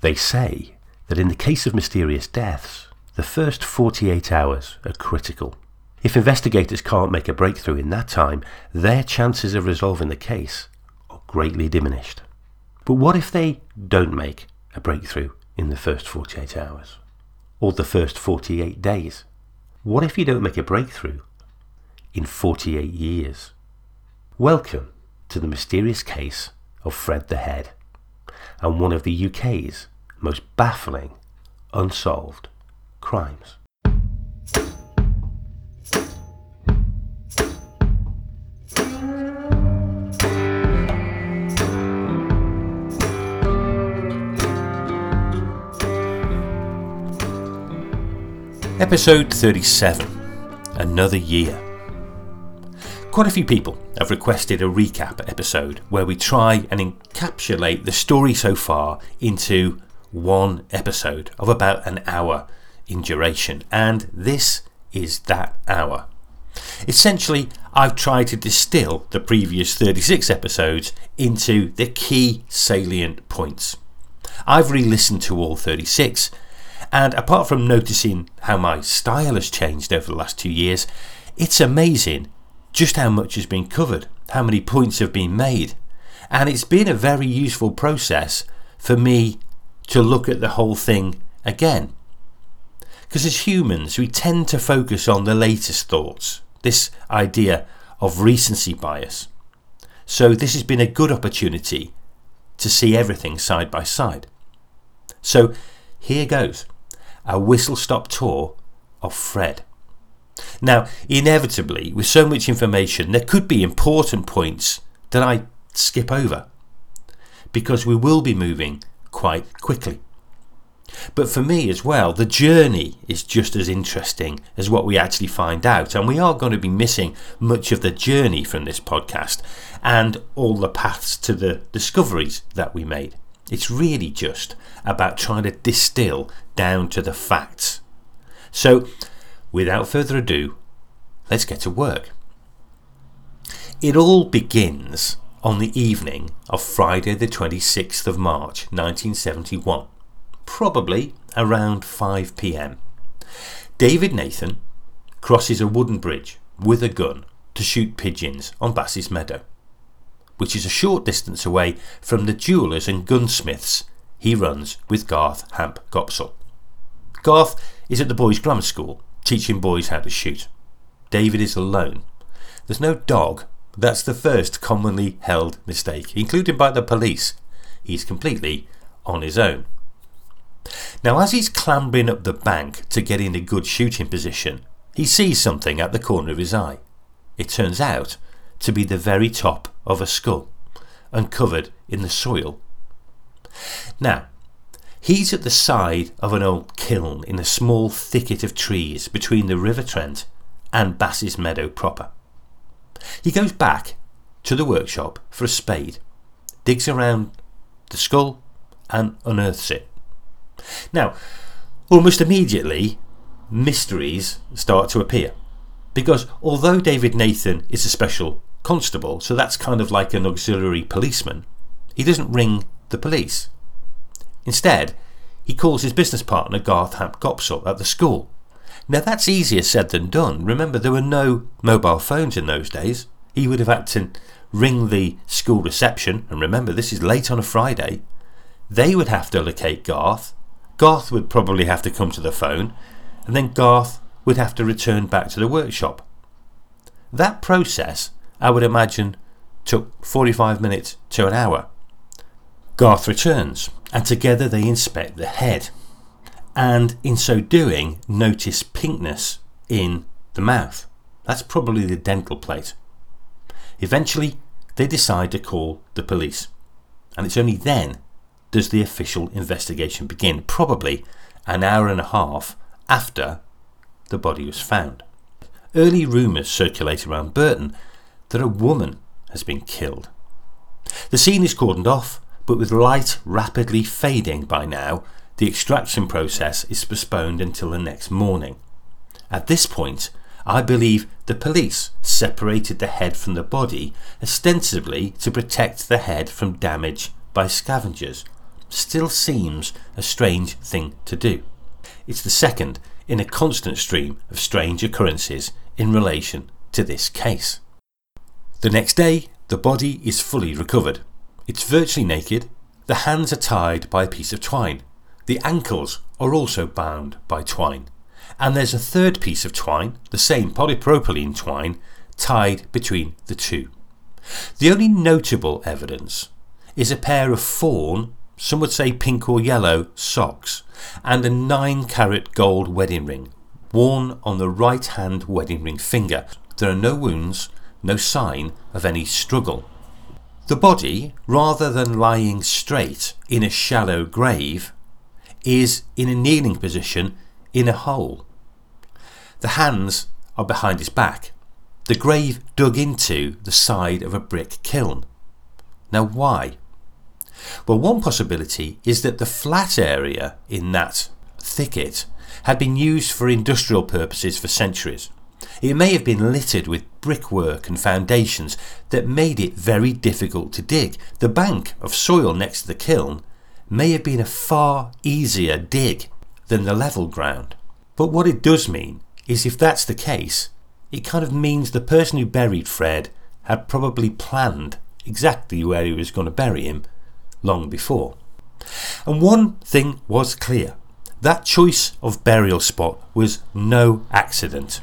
They say that in the case of mysterious deaths, the first 48 hours are critical. If investigators can't make a breakthrough in that time, their chances of resolving the case are greatly diminished. But what if they don't make a breakthrough in the first 48 hours? Or the first 48 days? What if you don't make a breakthrough in 48 years? Welcome to the mysterious case of Fred the Head and one of the UK's most baffling unsolved crimes. Episode 37 Another Year. Quite a few people have requested a recap episode where we try and encapsulate the story so far into one episode of about an hour in duration, and this is that hour. Essentially, I've tried to distill the previous 36 episodes into the key salient points. I've re listened to all 36 and apart from noticing how my style has changed over the last two years, it's amazing just how much has been covered, how many points have been made. And it's been a very useful process for me to look at the whole thing again. Because as humans, we tend to focus on the latest thoughts, this idea of recency bias. So, this has been a good opportunity to see everything side by side. So, here goes a whistle stop tour of Fred. Now, inevitably, with so much information, there could be important points that I skip over because we will be moving quite quickly. But for me as well, the journey is just as interesting as what we actually find out, and we are going to be missing much of the journey from this podcast and all the paths to the discoveries that we made. It's really just about trying to distill down to the facts. So, without further ado, let's get to work. It all begins on the evening of Friday, the 26th of March 1971, probably around 5 pm. David Nathan crosses a wooden bridge with a gun to shoot pigeons on Bass's Meadow which is a short distance away from the jewellers and gunsmiths he runs with Garth Hamp Gopsall. Garth is at the boys' grammar school, teaching boys how to shoot. David is alone. There's no dog. That's the first commonly held mistake, including by the police. He's completely on his own. Now, as he's clambering up the bank to get in a good shooting position, he sees something at the corner of his eye. It turns out to be the very top of a skull, uncovered in the soil. Now, he's at the side of an old kiln in a small thicket of trees between the River Trent and Bass's Meadow proper. He goes back to the workshop for a spade, digs around the skull, and unearths it. Now, almost immediately, mysteries start to appear. Because although David Nathan is a special constable, so that's kind of like an auxiliary policeman. He doesn't ring the police. Instead, he calls his business partner Garth Hamp Gopsall at the school. Now that's easier said than done. Remember, there were no mobile phones in those days. He would have had to ring the school reception, and remember, this is late on a Friday. They would have to locate Garth. Garth would probably have to come to the phone, and then Garth would have to return back to the workshop. That process I would imagine took 45 minutes to an hour. Garth returns, and together they inspect the head, and in so doing, notice pinkness in the mouth. That's probably the dental plate. Eventually, they decide to call the police, and it's only then does the official investigation begin, probably an hour and a half after the body was found. Early rumours circulate around Burton that a woman has been killed. The scene is cordoned off, but with light rapidly fading by now, the extraction process is postponed until the next morning. At this point, I believe the police separated the head from the body, ostensibly to protect the head from damage by scavengers, still seems a strange thing to do. It's the second in a constant stream of strange occurrences in relation to this case. The next day, the body is fully recovered. It's virtually naked, the hands are tied by a piece of twine, the ankles are also bound by twine, and there's a third piece of twine, the same polypropylene twine, tied between the two. The only notable evidence is a pair of fawn, some would say pink or yellow, socks, and a 9 carat gold wedding ring worn on the right hand wedding ring finger. There are no wounds, no sign of any struggle. The body, rather than lying straight in a shallow grave, is in a kneeling position in a hole. The hands are behind his back, the grave dug into the side of a brick kiln. Now, why? Well, one possibility is that the flat area in that thicket had been used for industrial purposes for centuries. It may have been littered with brickwork and foundations that made it very difficult to dig. The bank of soil next to the kiln may have been a far easier dig than the level ground. But what it does mean is if that's the case, it kind of means the person who buried Fred had probably planned exactly where he was going to bury him long before. And one thing was clear that choice of burial spot was no accident.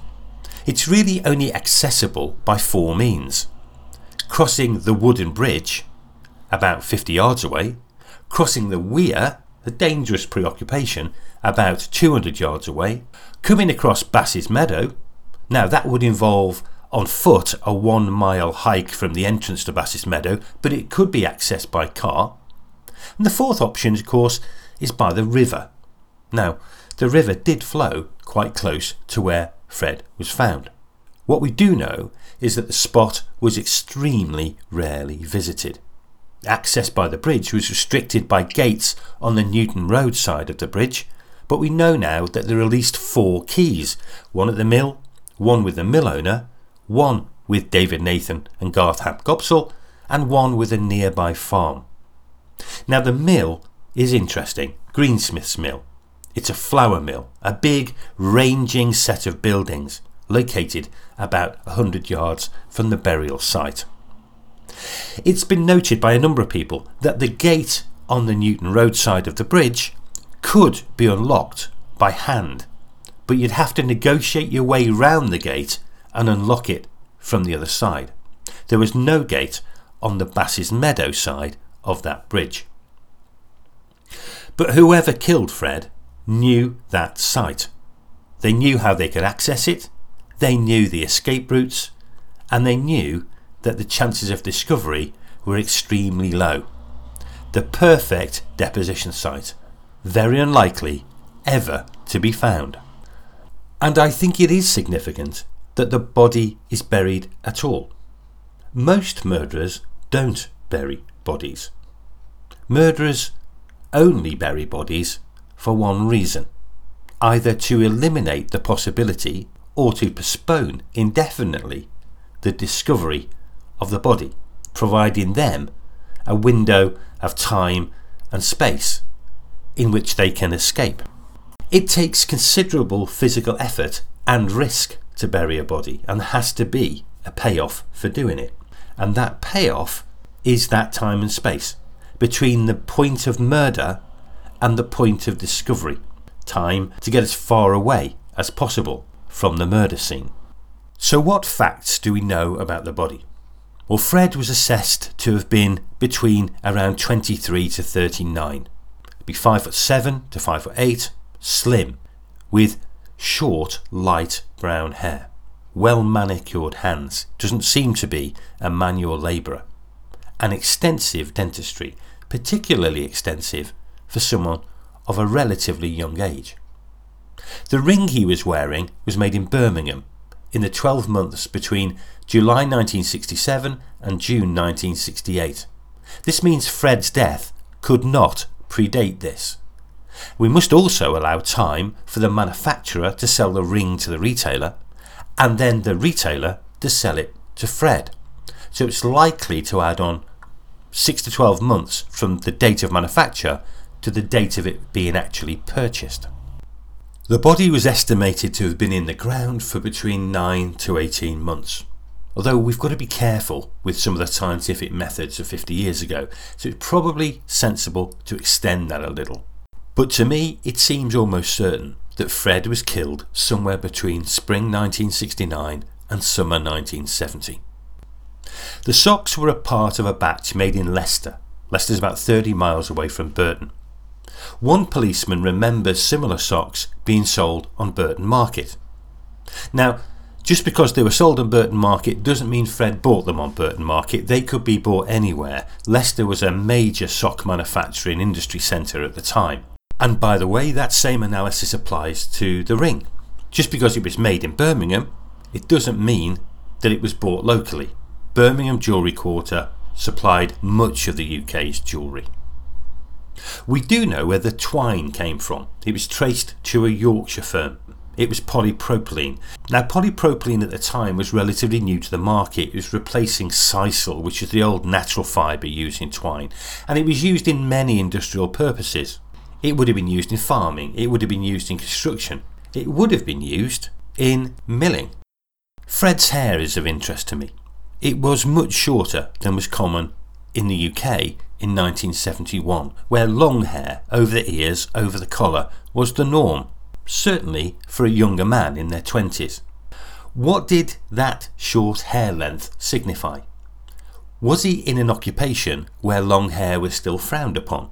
It's really only accessible by four means crossing the wooden bridge, about 50 yards away, crossing the weir, a dangerous preoccupation, about 200 yards away, coming across Bass's Meadow. Now, that would involve on foot a one mile hike from the entrance to Bass's Meadow, but it could be accessed by car. And the fourth option, of course, is by the river. Now, the river did flow quite close to where Fred was found. What we do know is that the spot was extremely rarely visited. Access by the bridge was restricted by gates on the Newton Road side of the bridge, but we know now that there are at least four keys one at the mill, one with the mill owner, one with David Nathan and Garth Hamp Gopsall, and one with a nearby farm. Now, the mill is interesting Greensmith's Mill. It's a flour mill, a big, ranging set of buildings located about 100 yards from the burial site. It's been noted by a number of people that the gate on the Newton Road side of the bridge could be unlocked by hand, but you'd have to negotiate your way round the gate and unlock it from the other side. There was no gate on the Bass's Meadow side of that bridge. But whoever killed Fred knew that site. They knew how they could access it, they knew the escape routes, and they knew that the chances of discovery were extremely low. The perfect deposition site, very unlikely ever to be found. And I think it is significant that the body is buried at all. Most murderers don't bury bodies. Murderers only bury bodies for one reason either to eliminate the possibility or to postpone indefinitely the discovery of the body, providing them a window of time and space in which they can escape. It takes considerable physical effort and risk to bury a body, and there has to be a payoff for doing it. And that payoff is that time and space between the point of murder and the point of discovery. Time to get as far away as possible from the murder scene. So, what facts do we know about the body? Well, Fred was assessed to have been between around 23 to 39. Be 5 foot 7 to 5 foot 8, slim, with short, light brown hair, well manicured hands, doesn't seem to be a manual labourer, and extensive dentistry, particularly extensive for someone of a relatively young age. The ring he was wearing was made in Birmingham in the 12 months between July 1967 and June 1968. This means Fred's death could not predate this. We must also allow time for the manufacturer to sell the ring to the retailer and then the retailer to sell it to Fred. So it's likely to add on 6 to 12 months from the date of manufacture to the date of it being actually purchased. The body was estimated to have been in the ground for between 9 to 18 months. Although we've got to be careful with some of the scientific methods of 50 years ago, so it's probably sensible to extend that a little. But to me, it seems almost certain that Fred was killed somewhere between spring 1969 and summer 1970. The socks were a part of a batch made in Leicester. Leicester's about 30 miles away from Burton. One policeman remembers similar socks being sold on Burton Market. Now, just because they were sold on Burton Market doesn't mean Fred bought them on Burton Market. They could be bought anywhere. Leicester was a major sock manufacturing industry centre at the time. And by the way, that same analysis applies to the ring. Just because it was made in Birmingham, it doesn't mean that it was bought locally. Birmingham Jewellery Quarter supplied much of the UK's jewellery. We do know where the twine came from. It was traced to a Yorkshire firm it was polypropylene. Now, polypropylene at the time was relatively new to the market. It was replacing sisal, which is the old natural fibre used in twine, and it was used in many industrial purposes. It would have been used in farming, it would have been used in construction, it would have been used in milling. Fred's hair is of interest to me. It was much shorter than was common in the UK in 1971, where long hair over the ears, over the collar, was the norm certainly for a younger man in their 20s. What did that short hair length signify? Was he in an occupation where long hair was still frowned upon?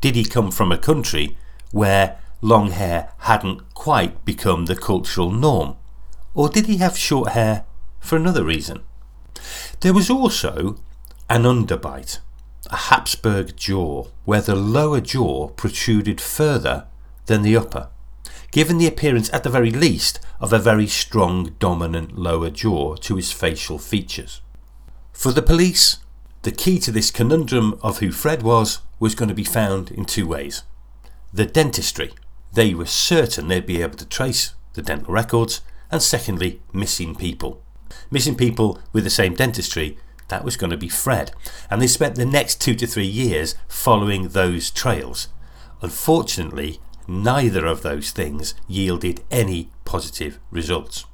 Did he come from a country where long hair hadn't quite become the cultural norm? Or did he have short hair for another reason? There was also an underbite, a Habsburg jaw, where the lower jaw protruded further than the upper giving the appearance, at the very least, of a very strong dominant lower jaw to his facial features. For the police, the key to this conundrum of who Fred was was going to be found in two ways. The dentistry. They were certain they'd be able to trace the dental records, and secondly, missing people. Missing people with the same dentistry, that was going to be Fred, and they spent the next two to three years following those trails. Unfortunately, neither of those things yielded any positive results.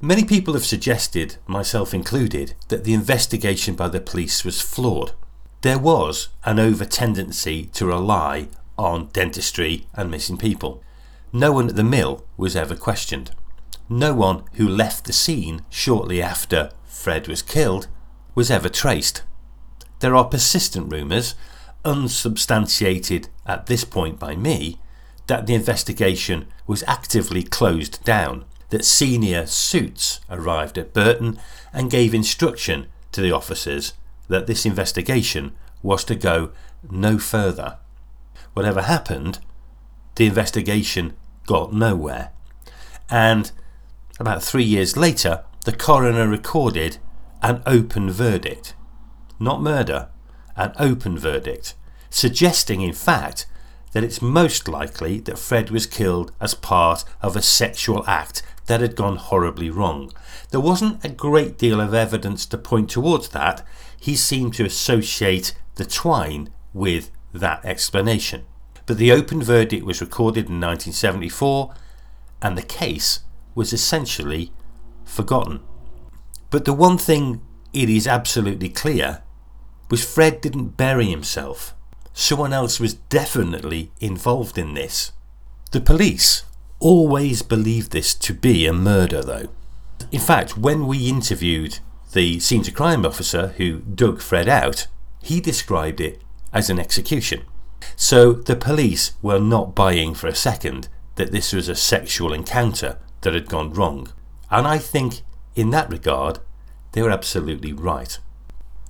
Many people have suggested, myself included, that the investigation by the police was flawed. There was an over tendency to rely on dentistry and missing people. No one at the mill was ever questioned. No one who left the scene shortly after Fred was killed was ever traced. There are persistent rumours, unsubstantiated at this point by me, that the investigation was actively closed down, that senior suits arrived at Burton and gave instruction to the officers that this investigation was to go no further. Whatever happened, the investigation got nowhere. And about three years later, the coroner recorded an open verdict. Not murder, an open verdict, suggesting, in fact, that it's most likely that Fred was killed as part of a sexual act that had gone horribly wrong. There wasn't a great deal of evidence to point towards that. He seemed to associate the twine with that explanation. But the open verdict was recorded in 1974 and the case was essentially forgotten. But the one thing it is absolutely clear was Fred didn't bury himself someone else was definitely involved in this. The police always believed this to be a murder, though. In fact, when we interviewed the scene to crime officer who dug Fred out, he described it as an execution. So the police were not buying for a second that this was a sexual encounter that had gone wrong. And I think in that regard, they were absolutely right.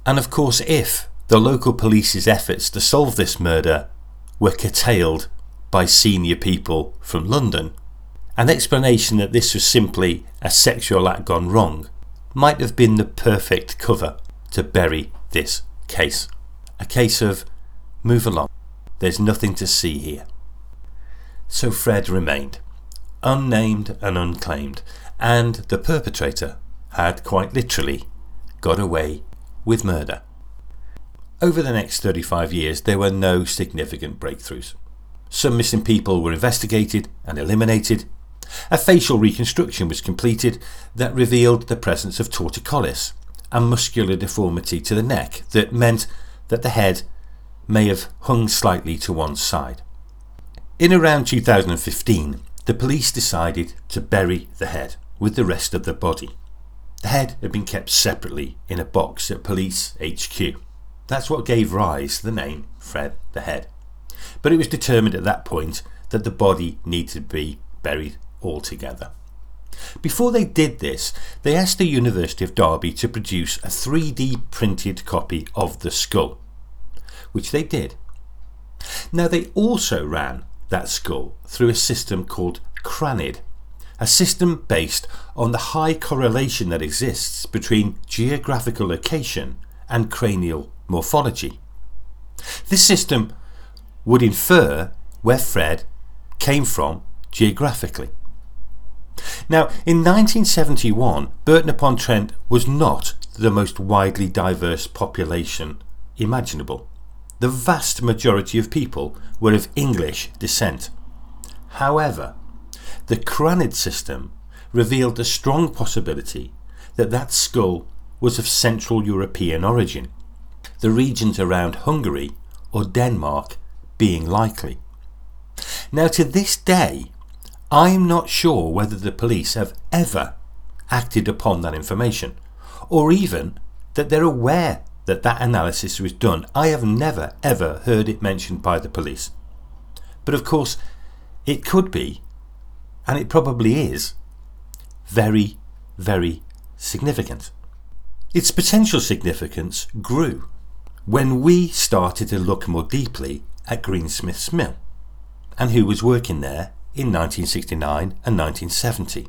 And of course, if the local police's efforts to solve this murder were curtailed by senior people from London. An explanation that this was simply a sexual act gone wrong might have been the perfect cover to bury this case. A case of move along, there's nothing to see here. So Fred remained, unnamed and unclaimed, and the perpetrator had quite literally got away with murder. Over the next 35 years, there were no significant breakthroughs. Some missing people were investigated and eliminated. A facial reconstruction was completed that revealed the presence of torticollis, a muscular deformity to the neck that meant that the head may have hung slightly to one side. In around 2015, the police decided to bury the head with the rest of the body. The head had been kept separately in a box at police HQ. That's what gave rise to the name Fred the Head. But it was determined at that point that the body needed to be buried altogether. Before they did this, they asked the University of Derby to produce a 3D printed copy of the skull, which they did. Now, they also ran that skull through a system called Cranid, a system based on the high correlation that exists between geographical location and cranial morphology. This system would infer where Fred came from geographically. Now, in 1971, Burton upon Trent was not the most widely diverse population imaginable the vast majority of people were of English descent. However, the Cranid system revealed a strong possibility that that skull was of Central European origin, the regions around Hungary or Denmark being likely. Now, to this day, I'm not sure whether the police have ever acted upon that information, or even that they're aware that that analysis was done. I have never ever heard it mentioned by the police. But of course, it could be, and it probably is, very, very significant. Its potential significance grew when we started to look more deeply at Greensmith's mill and who was working there in 1969 and 1970.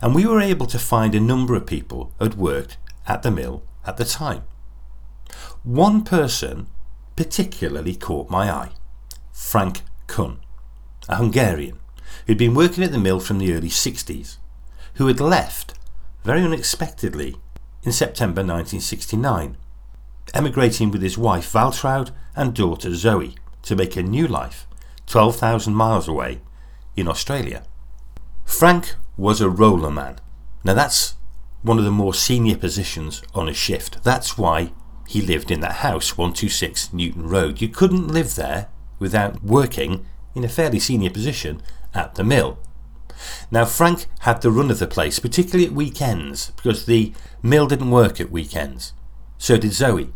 And we were able to find a number of people who had worked at the mill at the time. One person particularly caught my eye Frank Kuhn, a Hungarian who'd been working at the mill from the early 60s, who had left very unexpectedly in September 1969, emigrating with his wife Waltraud and daughter Zoe to make a new life 12,000 miles away in Australia. Frank was a roller man. Now that's one of the more senior positions on a shift. That's why he lived in that house, 126 Newton Road. You couldn't live there without working in a fairly senior position at the mill. Now, Frank had the run of the place, particularly at weekends, because the mill didn't work at weekends. So did Zoe,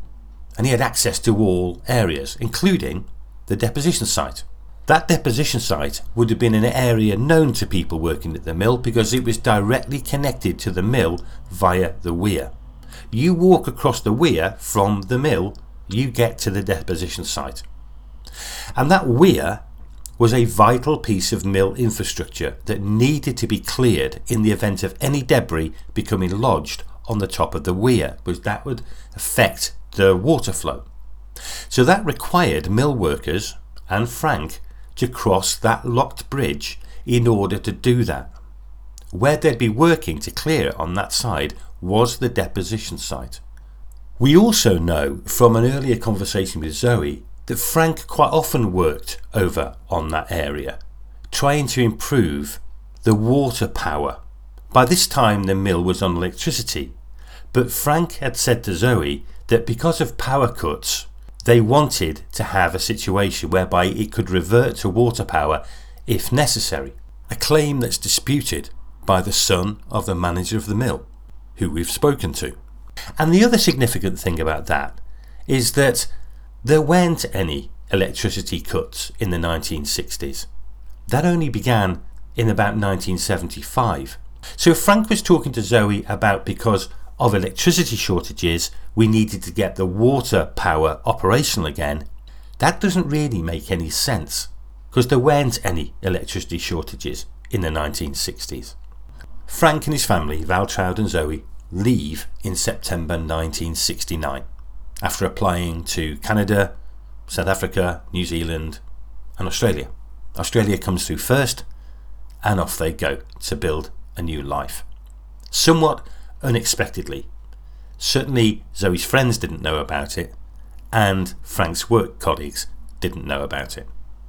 and he had access to all areas, including the deposition site. That deposition site would have been an area known to people working at the mill because it was directly connected to the mill via the weir. You walk across the weir from the mill, you get to the deposition site. And that weir was a vital piece of mill infrastructure that needed to be cleared in the event of any debris becoming lodged on the top of the weir, because that would affect the water flow. So that required mill workers and Frank to cross that locked bridge in order to do that. Where they'd be working to clear on that side was the deposition site. We also know from an earlier conversation with Zoe that Frank quite often worked over on that area, trying to improve the water power. By this time, the mill was on electricity, but Frank had said to Zoe that because of power cuts, they wanted to have a situation whereby it could revert to water power if necessary, a claim that's disputed by the son of the manager of the mill who we've spoken to. And the other significant thing about that is that there weren't any electricity cuts in the 1960s. That only began in about 1975. So if Frank was talking to Zoe about because of electricity shortages, we needed to get the water power operational again, that doesn't really make any sense because there weren't any electricity shortages in the 1960s. Frank and his family, Waltraud and Zoe, leave in September 1969 after applying to Canada, South Africa, New Zealand, and Australia. Australia comes through first, and off they go to build a new life. Somewhat unexpectedly. Certainly, Zoe's friends didn't know about it, and Frank's work colleagues didn't know about it.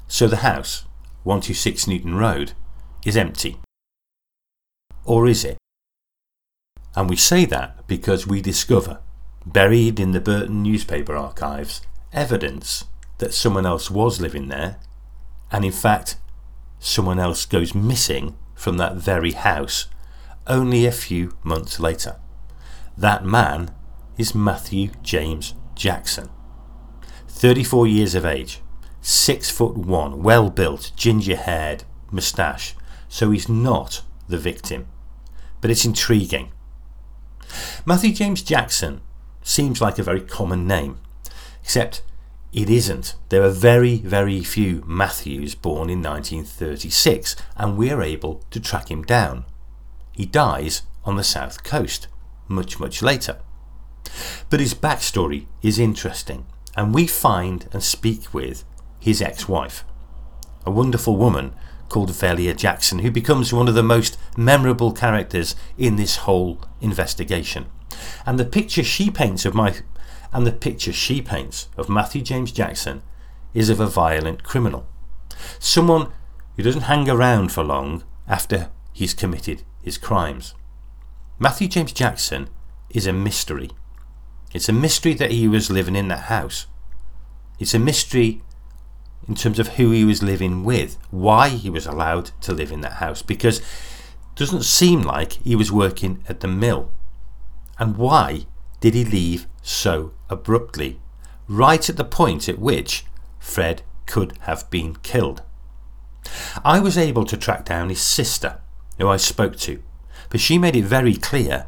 So the house, 126 Newton Road, is empty. Or is it? And we say that because we discover, buried in the Burton newspaper archives, evidence that someone else was living there, and in fact, someone else goes missing from that very house only a few months later. That man is Matthew James Jackson. 34 years of age, 6 foot 1, well built, ginger haired, moustache, so he's not the victim. But it's intriguing. Matthew James Jackson seems like a very common name, except it isn't. There are very, very few Matthews born in 1936, and we're able to track him down. He dies on the south coast, much, much later. But his backstory is interesting and we find and speak with his ex wife, a wonderful woman called Velia Jackson, who becomes one of the most memorable characters in this whole investigation. And the picture she paints of my and the picture she paints of Matthew James Jackson is of a violent criminal. Someone who doesn't hang around for long after he's committed his crimes. Matthew James Jackson is a mystery. It's a mystery that he was living in that house. It's a mystery in terms of who he was living with, why he was allowed to live in that house, because it doesn't seem like he was working at the mill. And why did he leave so abruptly, right at the point at which Fred could have been killed? I was able to track down his sister, who I spoke to, but she made it very clear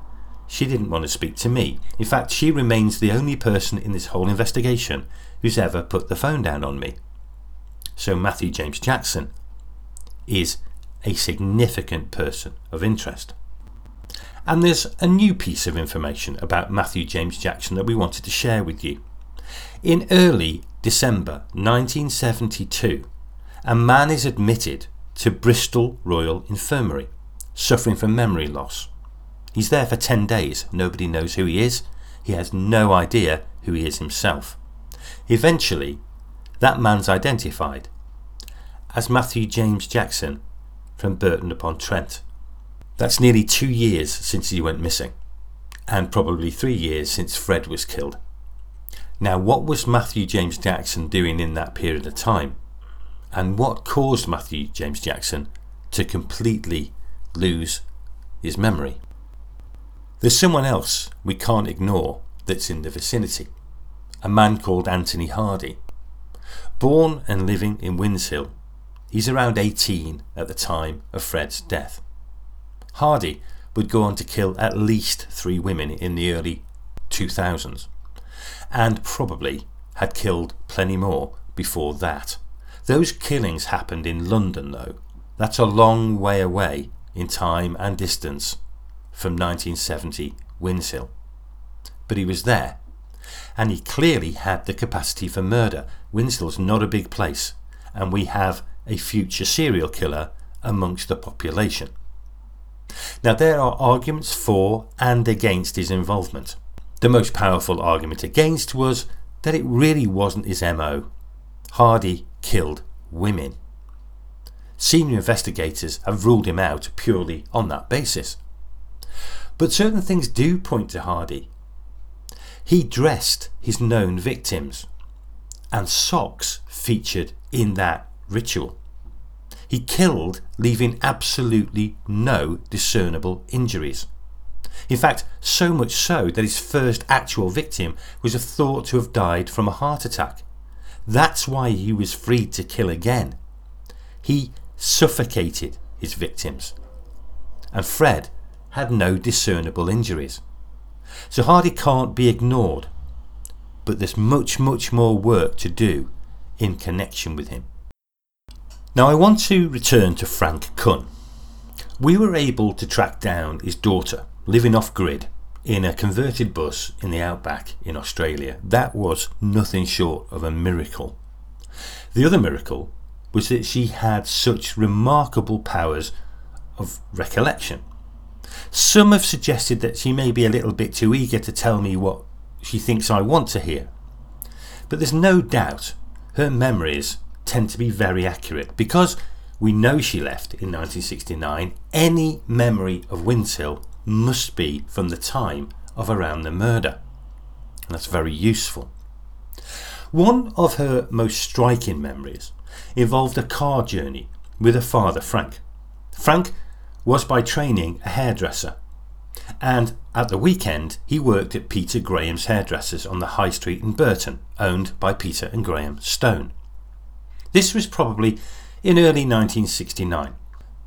she didn't want to speak to me. In fact, she remains the only person in this whole investigation who's ever put the phone down on me. So Matthew James Jackson is a significant person of interest. And there's a new piece of information about Matthew James Jackson that we wanted to share with you. In early December 1972, a man is admitted to Bristol Royal Infirmary, suffering from memory loss. He's there for 10 days. Nobody knows who he is. He has no idea who he is himself. Eventually, that man's identified as Matthew James Jackson from Burton upon Trent. That's nearly two years since he went missing, and probably three years since Fred was killed. Now, what was Matthew James Jackson doing in that period of time? And what caused Matthew James Jackson to completely lose his memory? There's someone else we can't ignore that's in the vicinity a man called Anthony Hardy. Born and living in Winshill, he's around 18 at the time of Fred's death. Hardy would go on to kill at least three women in the early 2000s, and probably had killed plenty more before that. Those killings happened in London, though. That's a long way away in time and distance from 1970 Winshill. But he was there, and he clearly had the capacity for murder. Winshill's not a big place, and we have a future serial killer amongst the population. Now, there are arguments for and against his involvement. The most powerful argument against was that it really wasn't his MO. Hardy killed women. Senior investigators have ruled him out purely on that basis. But certain things do point to Hardy. He dressed his known victims, and socks featured in that ritual. He killed, leaving absolutely no discernible injuries. In fact, so much so that his first actual victim was thought to have died from a heart attack. That's why he was free to kill again. He suffocated his victims. And Fred had no discernible injuries. So Hardy can't be ignored, but there's much, much more work to do in connection with him. Now I want to return to Frank Kuhn. We were able to track down his daughter living off grid in a converted bus in the outback in Australia. That was nothing short of a miracle. The other miracle was that she had such remarkable powers of recollection. Some have suggested that she may be a little bit too eager to tell me what she thinks I want to hear. But there's no doubt her memories tend to be very accurate because we know she left in 1969. Any memory of Winshill must be from the time of around the murder. And that's very useful. One of her most striking memories involved a car journey with her father, Frank. Frank was by training a hairdresser, and at the weekend he worked at Peter Graham's hairdressers on the High Street in Burton, owned by Peter and Graham Stone. This was probably in early 1969.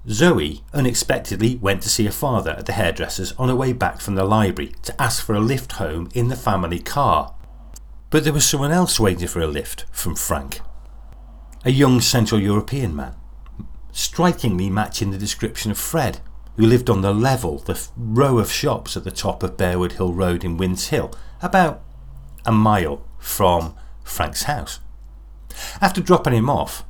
Zoe unexpectedly went to see her father at the hairdresser's on her way back from the library to ask for a lift home in the family car. But there was someone else waiting for a lift from Frank. A young Central European man, strikingly matching the description of Fred, who lived on the level, the row of shops at the top of Bearwood Hill Road in Winshill, about a mile from Frank's house. After dropping him off,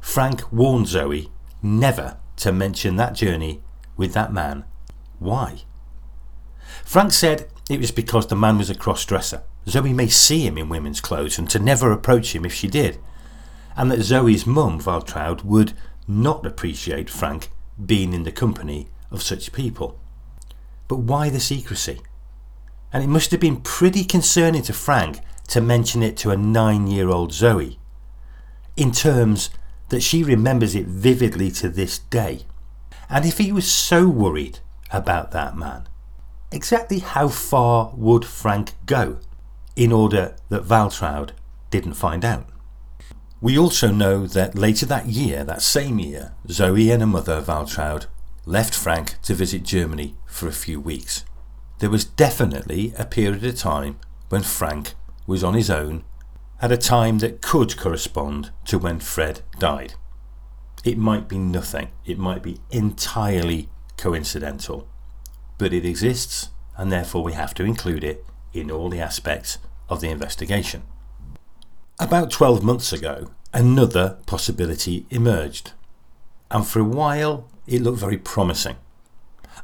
Frank warned Zoe never to mention that journey with that man. Why? Frank said it was because the man was a cross dresser. Zoe may see him in women's clothes and to never approach him if she did, and that Zoe's mum, Waltraud, would not appreciate Frank being in the company of such people. But why the secrecy? And it must have been pretty concerning to Frank to mention it to a nine year old Zoe, in terms that she remembers it vividly to this day. And if he was so worried about that man, exactly how far would Frank go in order that Waltraud didn't find out? We also know that later that year, that same year, Zoe and her mother, Waltraud, left Frank to visit Germany for a few weeks. There was definitely a period of time when Frank was on his own at a time that could correspond to when Fred died. It might be nothing, it might be entirely coincidental, but it exists and therefore we have to include it in all the aspects of the investigation. About 12 months ago, another possibility emerged, and for a while it looked very promising.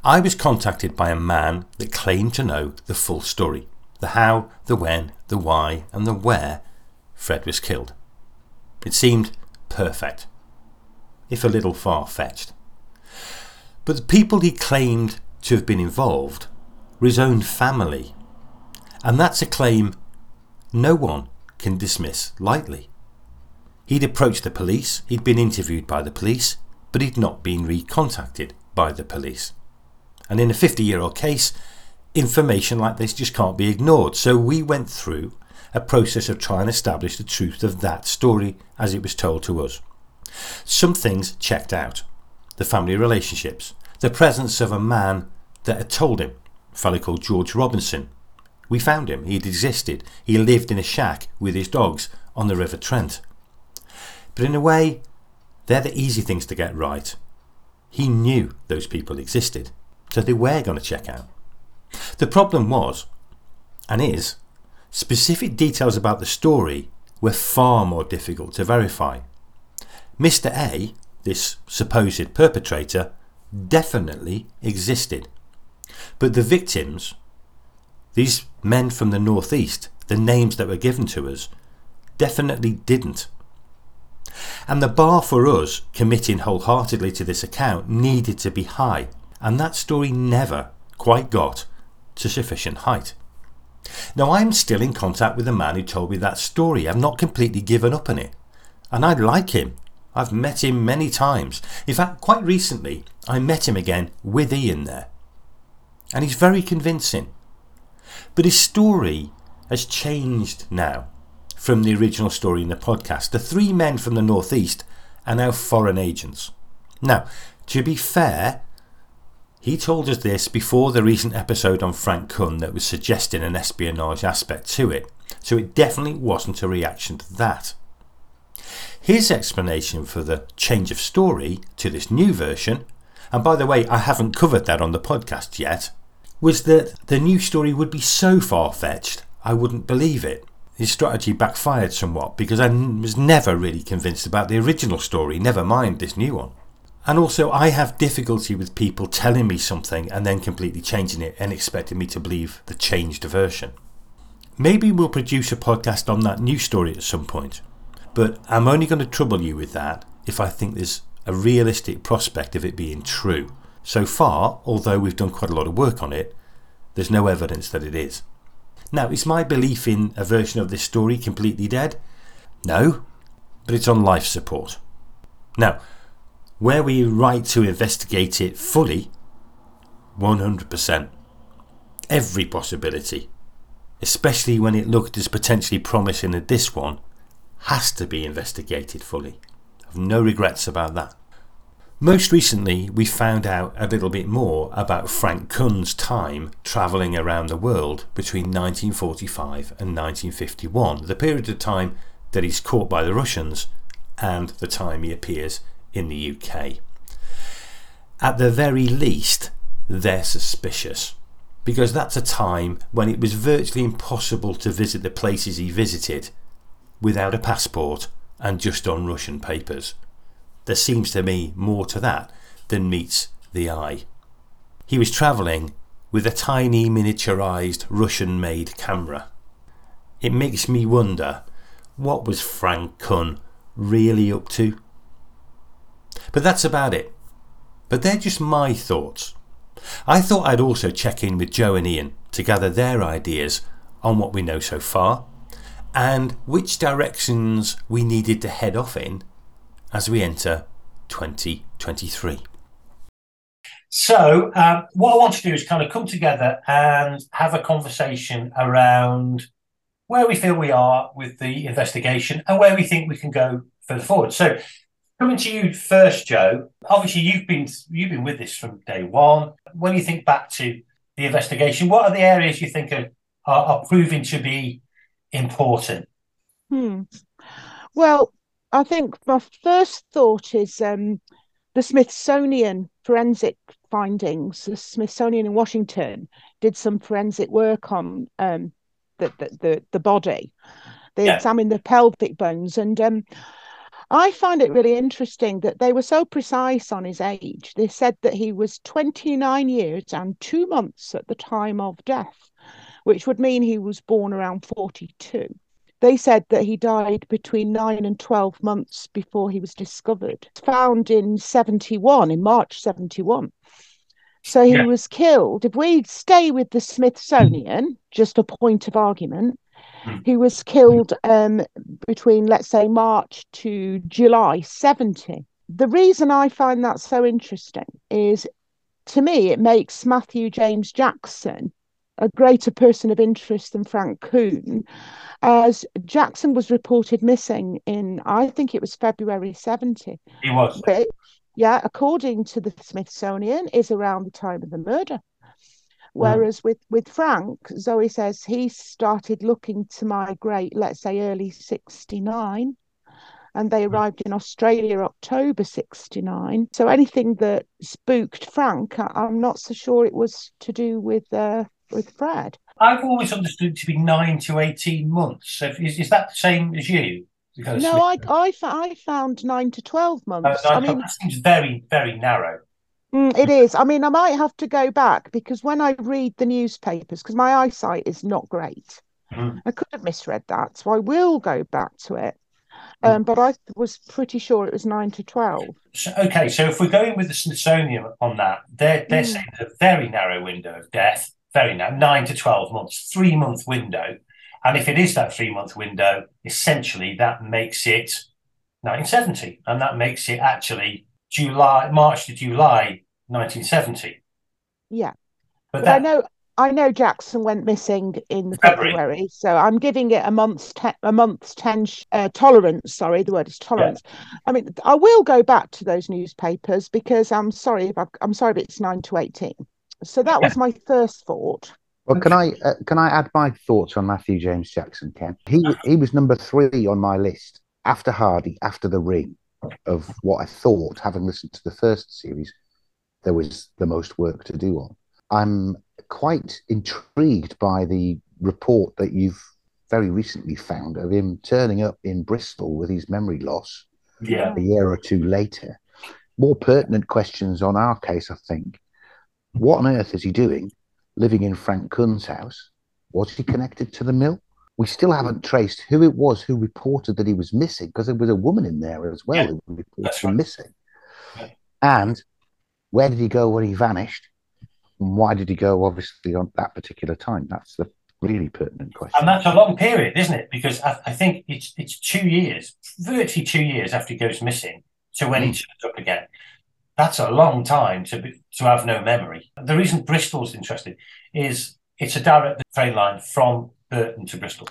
I was contacted by a man that claimed to know the full story the how, the when, the why, and the where Fred was killed. It seemed perfect, if a little far fetched. But the people he claimed to have been involved were his own family, and that's a claim no one can dismiss lightly. He'd approached the police, he'd been interviewed by the police, but he'd not been recontacted by the police. And in a 50 year old case, information like this just can't be ignored. So we went through a process of trying to establish the truth of that story as it was told to us. Some things checked out the family relationships, the presence of a man that had told him, a fellow called George Robinson, we found him. He'd existed. He lived in a shack with his dogs on the River Trent. But in a way, they're the easy things to get right. He knew those people existed, so they were going to check out. The problem was, and is, specific details about the story were far more difficult to verify. Mr. A, this supposed perpetrator, definitely existed. But the victims, these men from the northeast, the names that were given to us, definitely didn't. And the bar for us committing wholeheartedly to this account needed to be high, and that story never quite got to sufficient height. Now, I'm still in contact with the man who told me that story. I've not completely given up on it. And I like him. I've met him many times. In fact, quite recently, I met him again with Ian there. And he's very convincing. But his story has changed now from the original story in the podcast. The three men from the Northeast are now foreign agents. Now, to be fair, he told us this before the recent episode on Frank Kuhn that was suggesting an espionage aspect to it, so it definitely wasn't a reaction to that. His explanation for the change of story to this new version, and by the way, I haven't covered that on the podcast yet, was that the new story would be so far fetched I wouldn't believe it. His strategy backfired somewhat because I was never really convinced about the original story, never mind this new one. And also, I have difficulty with people telling me something and then completely changing it and expecting me to believe the changed version. Maybe we'll produce a podcast on that new story at some point, But I'm only going to trouble you with that if I think there's a realistic prospect of it being true. So far, although we've done quite a lot of work on it, there's no evidence that it is. Now, is my belief in a version of this story completely dead? No, but it's on life support. Now, where we right to investigate it fully, 100%. Every possibility, especially when it looked as potentially promising as this one, has to be investigated fully. I've no regrets about that. Most recently, we found out a little bit more about Frank Kuhn's time travelling around the world between 1945 and 1951, the period of time that he's caught by the Russians and the time he appears in the UK. At the very least, they're suspicious because that's a time when it was virtually impossible to visit the places he visited without a passport and just on Russian papers. There seems to me more to that than meets the eye. He was travelling with a tiny miniaturised Russian made camera. It makes me wonder what was Frank Kuhn really up to? But that's about it. But they're just my thoughts. I thought I'd also check in with Joe and Ian to gather their ideas on what we know so far and which directions we needed to head off in as we enter 2023. So, um, what I want to do is kind of come together and have a conversation around where we feel we are with the investigation and where we think we can go further forward. So, coming to you first, Joe. Obviously, you've been you've been with this from day one. When you think back to the investigation, what are the areas you think are are, are proving to be important? Hmm. Well, I think my first thought is um, the Smithsonian forensic findings. The Smithsonian in Washington did some forensic work on um, the, the, the the body. They yeah. examined the pelvic bones, and um, I find it really interesting that they were so precise on his age. They said that he was 29 years and two months at the time of death, which would mean he was born around 42 they said that he died between nine and 12 months before he was discovered. Found in 71, in March 71. So he yeah. was killed. If we stay with the Smithsonian, just a point of argument. He was killed um, between, let's say, March to July 70. The reason I find that so interesting is to me, it makes Matthew James Jackson a greater person of interest than Frank Kuhn, as Jackson was reported missing in, I think it was February 70. He was. But, yeah, according to the Smithsonian, is around the time of the murder. Whereas mm. with, with Frank, Zoe says he started looking to migrate, let's say early 69 and they mm. arrived in Australia October 69. So anything that spooked Frank, I, am not so sure it was to do with uh, with Fred. I've always understood to be nine to 18 months. So is, is that the same as you? No, I, I, I found nine to 12 months. Uh, I mean, that seems very, very narrow. Mm, it is. I mean, I might have to go back because when I read the newspapers, because my eyesight is not great, mm. I could have misread that. So I will go back to it. Mm. Um, but I was pretty sure it was nine to twelve. So, okay, so if we're going with the Smithsonian on that, they're they're mm. saying a very narrow window of death, very now, nine to 12 months, three month window. And if it is that three month window, essentially that makes it 1970. And that makes it actually July, March to July 1970. Yeah. But, but that, I know I know Jackson went missing in February, February so I'm giving it a month's te- a month's ten uh, tolerance. Sorry, the word is tolerance. Yeah. I mean, I will go back to those newspapers because I'm sorry if I, am sorry if it's nine to eighteen. So that was my first thought. Well, can I uh, can I add my thoughts on Matthew James Jackson, Ken? He he was number three on my list after Hardy, after The Ring, of what I thought, having listened to the first series, there was the most work to do on. I'm quite intrigued by the report that you've very recently found of him turning up in Bristol with his memory loss yeah. a year or two later. More pertinent questions on our case, I think, what on earth is he doing living in Frank Kuhn's house? Was he connected to the mill? We still haven't mm. traced who it was who reported that he was missing because there was a woman in there as well Yeah, who reported him right. missing. Yeah. And where did he go when he vanished? And why did he go, obviously, on that particular time? That's the really pertinent question. And that's a long period, isn't it? Because I, I think it's it's two years, virtually two years after he goes missing to when he mm. turns up again. That's a long time to be, to have no memory. The reason Bristol's interesting is it's a direct train line from Burton to Bristol.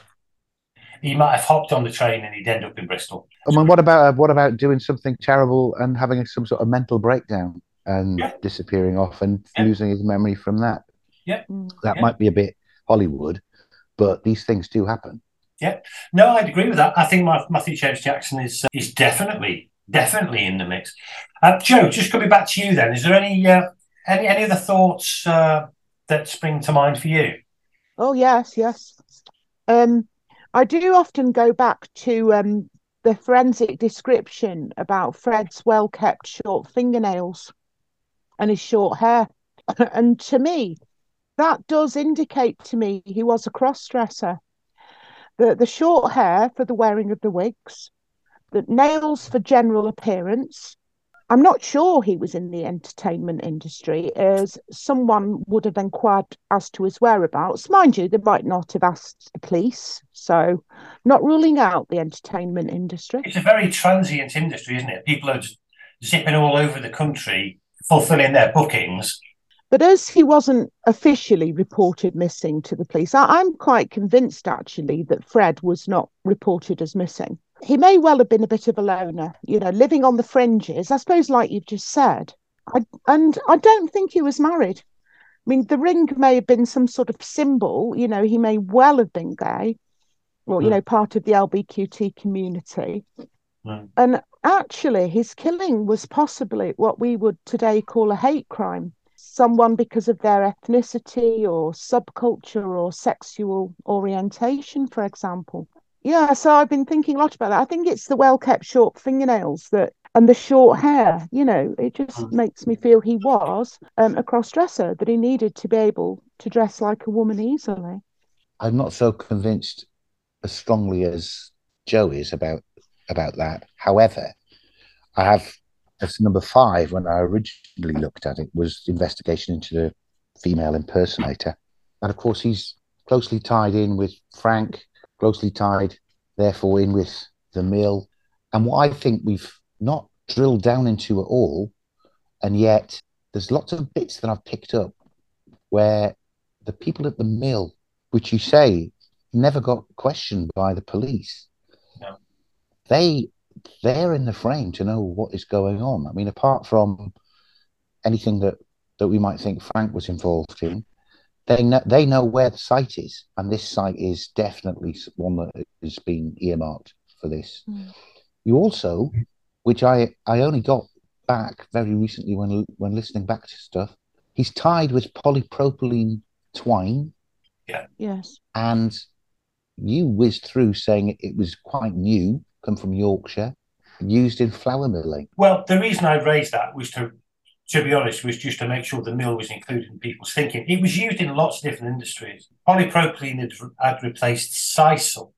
He might have hopped on the train and he'd end up in Bristol. I mean, what about what about doing something terrible and having some sort of mental breakdown and Yeah. disappearing off and Yeah. losing his memory from that? Mm. That Yeah. might be a bit Hollywood, but these things do happen. Yeah, no, I'd agree with that. I think Ma- Matthew James Jackson is uh, is definitely definitely in the mix. Uh, Joe, just coming back to you then, is there any uh, any any other thoughts uh, that spring to mind for you? Oh yes, yes. Um, I do often go back to um, the forensic description about Fred's well-kept short fingernails and his short hair, and to me, that does indicate to me he was a cross-dresser. The the short hair for the wearing of the wigs, the nails for general appearance. I'm not sure he was in the entertainment industry, as someone would have inquired as to his whereabouts. Mind you, they might not have asked the police, so not ruling out the entertainment industry. It's a very transient industry, isn't it? People are just zipping all over the country, fulfilling their bookings. But as he wasn't officially reported missing to the police, I- I'm quite convinced actually that Fred was not reported as missing. He may well have been a bit of a loner, you know, living on the fringes, I suppose, like you've just said. I, and I don't think he was married. I mean, the ring may have been some sort of symbol, you know, he may well have been gay or, you Mm. know, part of the LBQT community. Mm. And actually, his killing was possibly what we would today call a hate crime. Someone because of their ethnicity or subculture or sexual orientation, for example. Yeah, so I've been thinking a lot about that. I think it's the well kept short fingernails that and the short hair, you know, it just Mm. makes me feel he was um, a cross dresser, that he needed to be able to dress like a woman easily. I'm not so convinced as strongly as Joe is about about that. However, I have as number five when I originally looked at it was investigation into the female impersonator, and of course he's closely tied in with Frank, closely tied, therefore in with the mill, and what I think we've not drilled down into at all, and yet there's lots of bits that I've picked up where the people at the mill which you say never got questioned by the police. No. They they're in the frame to know what is going on. I mean, apart from anything that that we might think Frank was involved in, they know they know where the site is, and this site is definitely one that has been earmarked for this. Mm. You also, which I I only got back very recently when when listening back to stuff, he's tied with polypropylene twine Yeah. Yes. and you whizzed through saying it, it was quite new, come from Yorkshire, used in flour milling. Well, the reason I raised that was to, to be honest, was just to make sure the mill was included in people's thinking. It was used in lots of different industries. Polypropylene had, had replaced sisal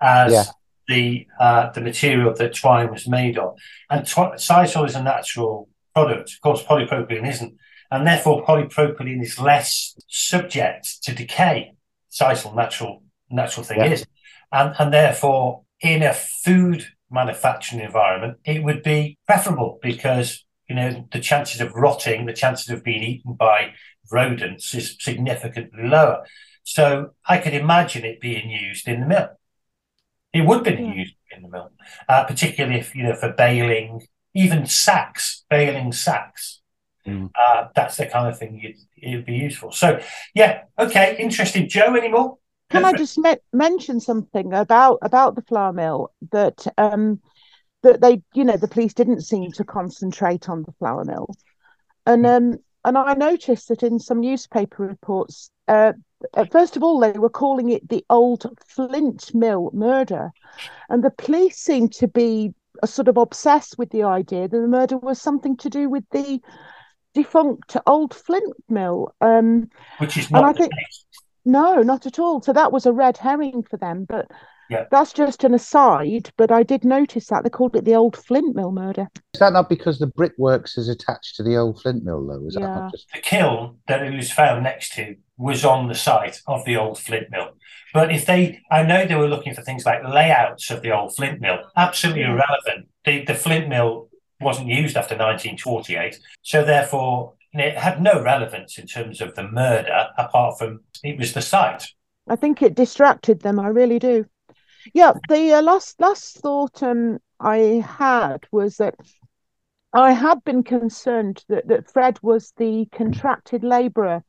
as Yeah. the uh, the material that twine was made of, and tw- sisal is a natural product. Of course, polypropylene isn't, and therefore polypropylene is less subject to decay. Sisal, natural natural thing Yeah. is, and and therefore in a food manufacturing environment, it would be preferable because you know the chances of rotting, the chances of being eaten by rodents is significantly lower. So I could imagine it being used in the mill. It would be Yeah. used in the mill, uh, particularly if you know for baling, even sacks, baling sacks. Mm. Uh, that's the kind of thing you'd, it'd be useful. So yeah, okay, interesting. Joe, any more? Can Go I just me- mention something about about the flour mill that um that they you know the police didn't seem to concentrate on the flour mill, and um and I noticed that in some newspaper reports, uh, uh, first of all they were calling it the old Flint Mill murder, and the police seemed to be uh, sort of obsessed with the idea that the murder was something to do with the defunct old Flint Mill. Um, Which is And I think- case. No, not at all. So that was a red herring for them, but Yeah. that's just an aside. But I did notice that they called it the old Flint Mill murder. Is that not because the brickworks is attached to the old Flint mill, though? Is that Yeah. not just The kiln that it was found next to was on the site of the old flint mill. But if they, I know they were looking for things like layouts of the old flint mill, absolutely Mm. irrelevant. The, the flint mill wasn't used after 1948. So therefore, it had no relevance in terms of the murder, apart from it was the site. I think it distracted them. I really do. Yeah, the uh, last last thought um, I had was that I had been concerned that, that Fred was the contracted labourer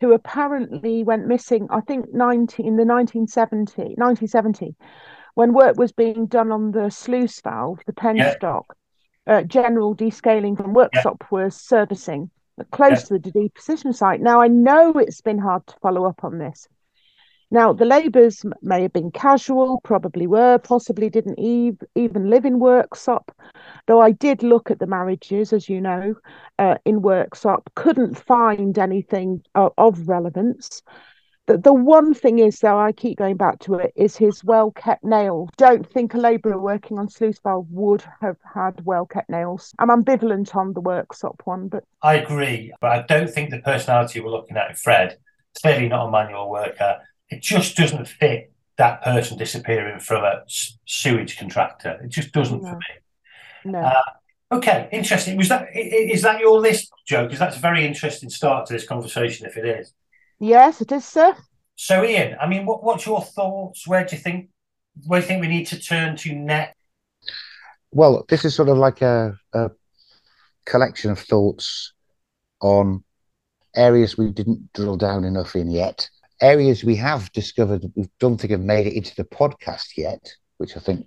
who apparently went missing, I think 19, in the 1970, 1970, when work was being done on the sluice valve, the penstock. Uh, general descaling from workshop was servicing close to the deposition site. Now, I know it's been hard to follow up on this. Now, the labours may have been casual, probably were, possibly didn't ev- even live in Worksop. Though I did look at the marriages, as you know, uh, in Worksop, couldn't find anything of, of relevance. The, the one thing is, though, I keep going back to it, is his well kept nails. Don't think a labourer working on sluice valve would have had well kept nails. I'm ambivalent on the Worksop one, but I agree, but I don't think the personality we're looking at in Fred, clearly not a manual worker, it just doesn't fit that person disappearing from a sewage contractor. It just doesn't for me. no. Uh, Okay, interesting. Was that i- i- is that your list, Joe? Because that's a very interesting start to this conversation. If it is, yes, it is, sir. so Ian, I mean, what, what's your thoughts? Where do you think? Where do you think we need to turn to next? Well, this is sort of like a, a collection of thoughts on areas we didn't drill down enough in yet, areas we have discovered we don't think have made it into the podcast yet, which I think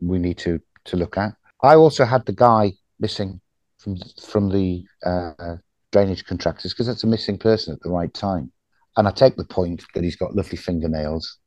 we need to to look at. I also had the guy missing from from the uh, drainage contractors because that's a missing person at the right time, and I take the point that he's got lovely fingernails.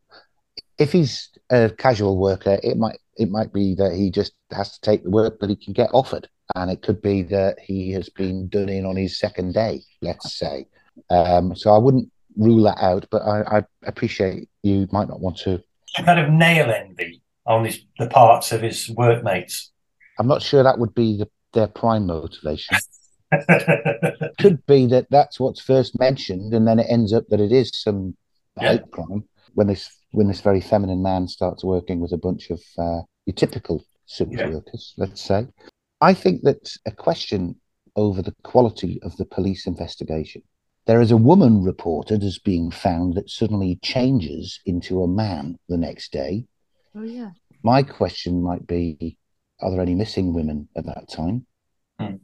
If he's a casual worker, it might it might be that he just has to take the work that he can get offered, and it could be that he has been done in on his second day, let's say. Um, so I wouldn't rule that out, but I, I appreciate you might not want to. Some kind of nail envy on his, the parts of his workmates. I'm not sure that would be the, their prime motivation. Could be that that's what's first mentioned, and then it ends up that it is some Yeah. hate crime when this when this very feminine man starts working with a bunch of uh, your typical sewage Yeah. workers, let's say. I think that's a question over the quality of the police investigation. There is a woman reported as being found that suddenly changes into a man the next day. Oh yeah. My question might be Are there any missing women at that time? Hmm.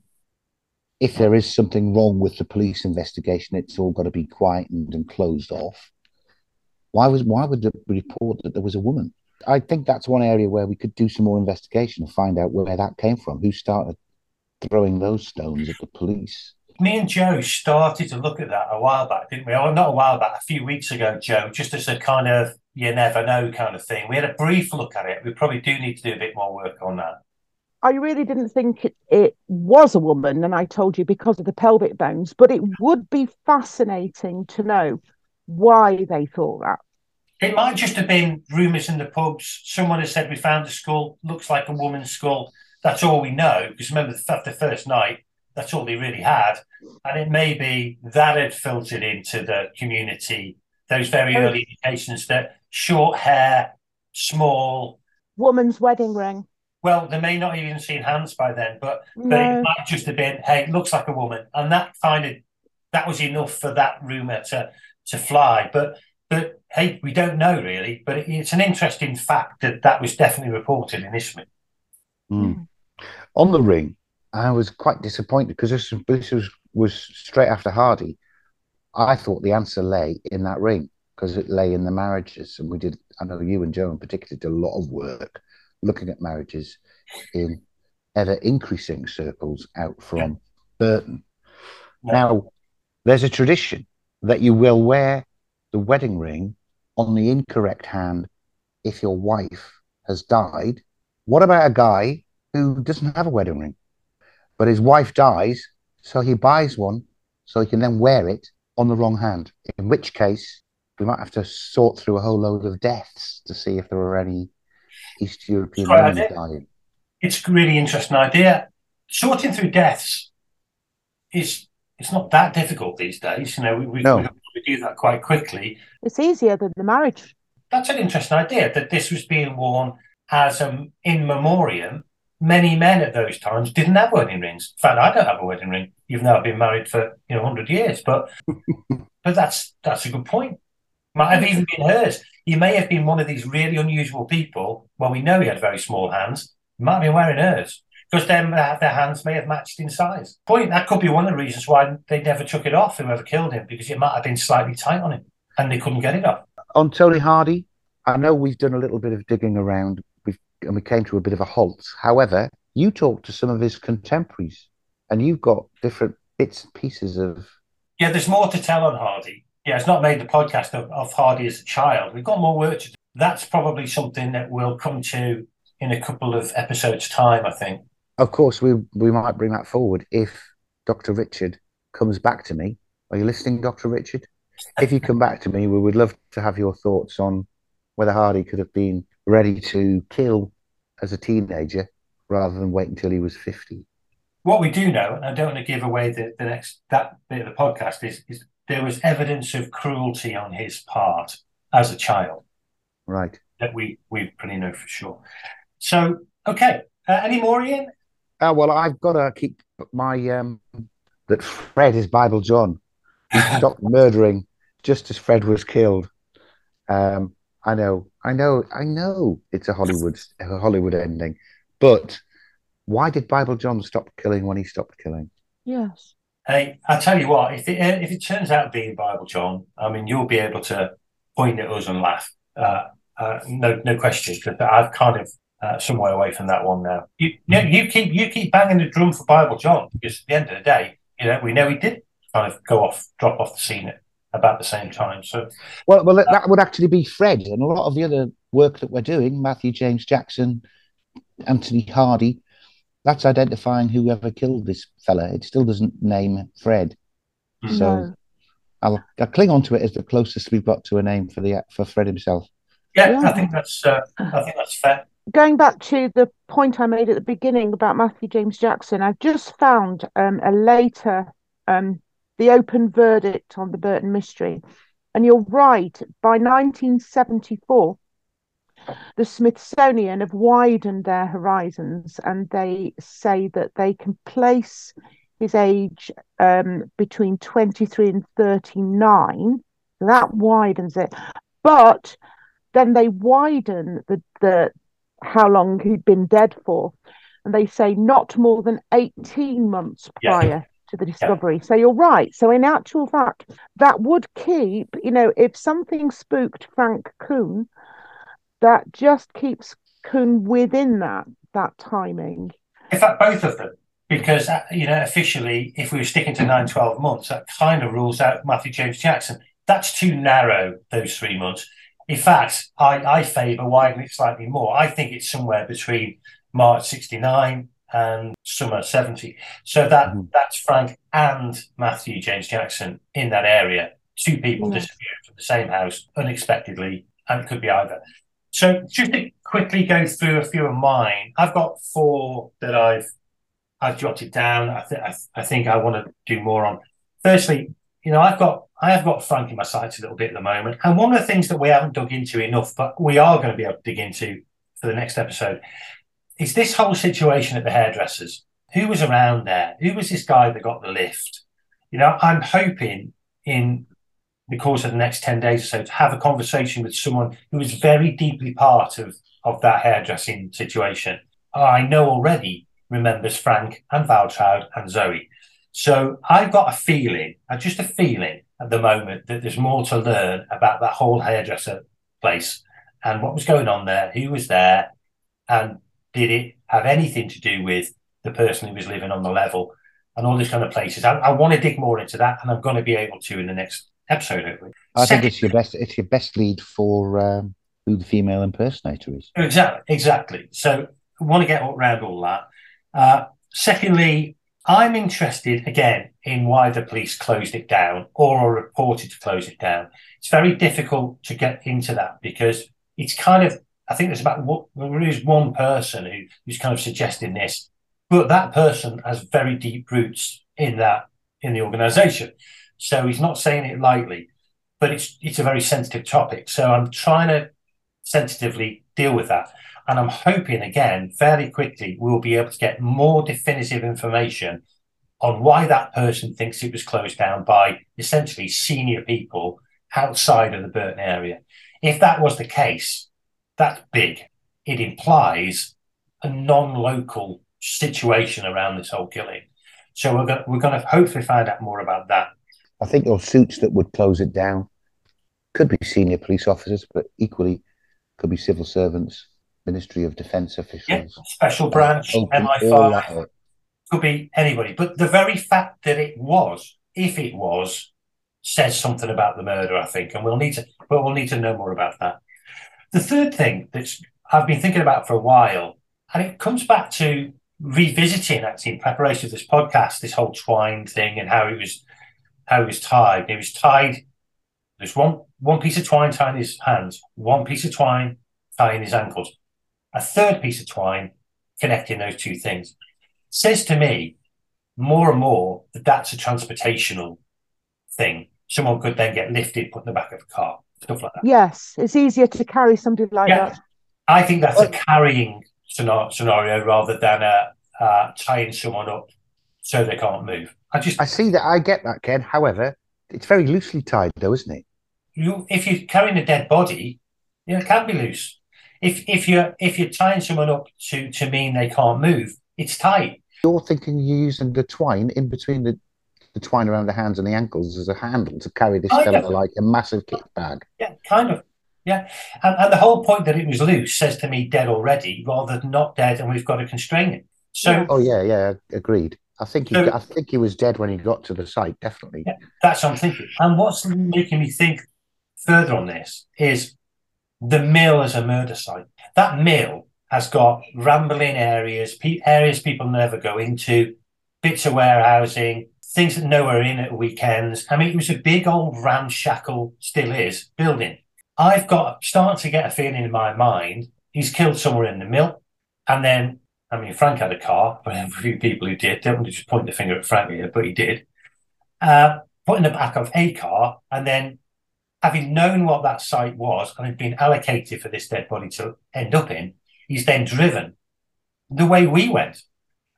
If there is something wrong with the police investigation, it's all got to be quietened and closed off. Why was why would the report that there was a woman? I think that's one area where we could do some more investigation and find out where that came from. Who started throwing those stones at the police? Me and Joe started to look at that a while back, didn't we? Or not a while back, a few weeks ago, Joe, just as a kind of you never know kind of thing. We had a brief look at it. We probably do need to do a bit more work on that. I really didn't think it, it was a woman, and I told you because of the pelvic bones, but it would be fascinating to know why they thought that. It might just have been rumours in the pubs. Someone has said we found a skull, looks like a woman's skull. That's all we know. Because remember, after the first night, that's all they really had. And it may be that had filtered into the community, those very Oh. early indications that short hair, small, Woman's wedding ring. well, they may not even seen hands by then, but but No. it might just have been, hey, looks like a woman, and that kind of that was enough for that rumor to to fly. But but hey, we don't know really. But it, it's an interesting fact that that was definitely reported initially. Hmm. On the ring, I was quite disappointed because this, was- this was, was straight after Hardy. I thought the answer lay in that ring because it lay in the marriages. And we did, I know you and Joe in particular did a lot of work looking at marriages in ever increasing circles out from Burton. Yeah. Now, there's a tradition that you will wear the wedding ring on the incorrect hand if your wife has died. What about a guy who doesn't have a wedding ring, but his wife dies, so he buys one so he can then wear it on the wrong hand? In which case, we might have to sort through a whole load of deaths to see if there are any East European Right, women dying. It's a really interesting idea. Sorting through deaths is it's not that difficult these days. You know, we, we, No. we, we do that quite quickly. It's easier than the marriage. That's an interesting idea that this was being worn as um, in memoriam. Many men at those times didn't have wedding rings. In fact, I don't have a wedding ring, even though I've been married for you know hundred years. But but that's that's a good point. Might have even been hers. He may have been one of these really unusual people. Well, we know he had very small hands. He might have been wearing hers because then their uh, their hands may have matched in size. Point that could be one of the reasons why they never took it off. Whoever killed him, because it might have been slightly tight on him, and they couldn't get it off. On Tony Hardy, I know we've done a little bit of digging around, we've, and we came to a bit of a halt. However, you talked to some of his contemporaries, and you've got different bits and pieces of. Yeah, there's more to tell on Hardy. Yeah, it's not made the podcast of, of Hardy as a child. We've got more work to do. That's probably something that we'll come to in a couple of episodes' time, I think. Of course, we we might bring that forward if Dr. Richard comes back to me. Are you listening, Dr. Richard? If you come back to me, we would love to have your thoughts on whether Hardy could have been ready to kill as a teenager rather than wait until he was 50. What we do know, and I don't want to give away the, the next that bit of the podcast, is, is there was evidence of cruelty on his part as a child Right. that we we pretty know for sure. So, okay, uh, any more, Ian? Oh, well, I've got to keep my um that Fred is Bible John. He stopped murdering just as Fred was killed. Um, I know, I know, I know it's a Hollywood a Hollywood ending, but why did Bible John stop killing when he stopped killing? Yes. Hey, I tell you what, if it uh, if it turns out being Bible John, I mean, you'll be able to point at us and laugh. Uh, uh, no, no question, because I've kind of uh, somewhere away from that one now. You, you, you keep you keep banging the drum for Bible John because at the end of the day, you know, we know he did kind of go off, drop off the scene at about the same time. So Well, well, that, that would actually be Fred, and a lot of the other work that we're doing, Matthew James Jackson, Anthony Hardy, that's identifying whoever killed this fella. It still doesn't name Fred. Mm. So I'll, I'll cling on to it as the closest we've got to a name for the for Fred himself. yeah, Yeah. I think that's uh, I think that's fair. Going back to the point I made at the beginning about Matthew James Jackson, I've just found um, a later, um, the open verdict on the Burton mystery. And you're right, by 1974, the Smithsonian have widened their horizons and they say that they can place his age um, between 23 and 39. That widens it. But then they widen the, the how long he'd been dead for. And they say not more than 18 months prior to the discovery. So you're right. So in actual fact, that would keep, you know, if something spooked Frank Kuhn, that just keeps Kuhn within that that timing. In fact, both of them, because uh, you know, officially, if we were sticking to nine, 12 months, that kind of rules out Matthew James Jackson. That's too narrow. Those three months. In fact, I, I favour widening it slightly more. I think it's somewhere between March '69 and summer '70. So that Mhm. that's Frank and Matthew James Jackson in that area. Two people Yeah. disappearing from the same house unexpectedly, and it could be either. So just to quickly go through a few of mine, I've got four that I've I've jotted down. I, th- I, th- I think I want to do more on. Firstly, you know, I've got I have got Frank in my sights a little bit at the moment, and one of the things that we haven't dug into enough, but we are going to be able to dig into for the next episode, is this whole situation at the hairdressers. Who was around there? Who was this guy that got the lift? You know, I'm hoping in the course of the next 10 days or so to have a conversation with someone who is very deeply part of, of that hairdressing situation. I know already remembers Frank and Waltraud and Zoe. So I've got a feeling, uh, just a feeling at the moment that there's more to learn about that whole hairdresser place and what was going on there, who was there, and did it have anything to do with the person who was living on the level and all these kind of places. I, I want to dig more into that, and I'm going to be able to in the next episode, hopefully. I think it's your best. It's your best lead for um, who the female impersonator is. Exactly, exactly. So I want to get around all that. Uh, secondly, I'm interested again in why the police closed it down or are reported to close it down. It's very difficult to get into that because it's kind of I think there's about there is one person who, who's kind of suggesting this, but that person has very deep roots in that in the organisation, so he's not saying it lightly. But it's it's a very sensitive topic, so I'm trying to sensitively deal with that, and I'm hoping again fairly quickly we'll be able to get more definitive information on why that person thinks it was closed down by essentially senior people outside of the Burton area. If that was the case, that's big. It implies a non-local situation around this whole killing. So we're going, we're going to hopefully find out more about that. I think those suits that would close it down could be senior police officers, but equally could be civil servants, Ministry of Defence officials, yeah, special branch, uh, MI5, could be anybody. But the very fact that it was, if it was, says something about the murder, I think, and we'll need to, but we'll need to know more about that. The third thing that I've been thinking about for a while, and it comes back to revisiting actually in preparation for this podcast, this whole twine thing and how it was how it was tied. It was tied. There's one one piece of twine tying his hands, one piece of twine tying his ankles, a third piece of twine connecting those two things. Says to me more and more that that's a transportational thing. Someone could then get lifted, put in the back of a car stuff like that. Yes, it's easier to carry somebody like yeah. that. I think that's a carrying scenario rather than a uh, tying someone up so they can't move. I just I see that. I get that, Ken. However, it's very loosely tied, though, isn't it? You, if you're carrying a dead body, you know, it can be loose. If if you're if you're tying someone up to to mean they can't move, it's tight. You're thinking you're using the twine in between the the twine around the hands and the ankles as a handle to carry this oh, kind fella like a massive kit bag. Yeah, kind of. Yeah. And, and, the whole point that it was loose says to me dead already rather than not dead and we've got to constrain it. So Oh yeah, yeah, agreed. I think he so, I think he was dead when he got to the site, definitely. Yeah, that's what I'm thinking. And what's making me think further on this is the mill as a murder site. That mill has got rambling areas, areas people never go into, bits of warehousing, things that nowhere in at weekends. I mean, it was a big old ramshackle, still is, building. I've got starting to get a feeling in my mind he's killed somewhere in the mill. And then, I mean, Frank had a car, but a few people who did. Don't want to just point the finger at Frank here, but he did. Uh, put in the back of a car, and then having known what that site was and had been allocated for this dead body to end up in, he's then driven the way we went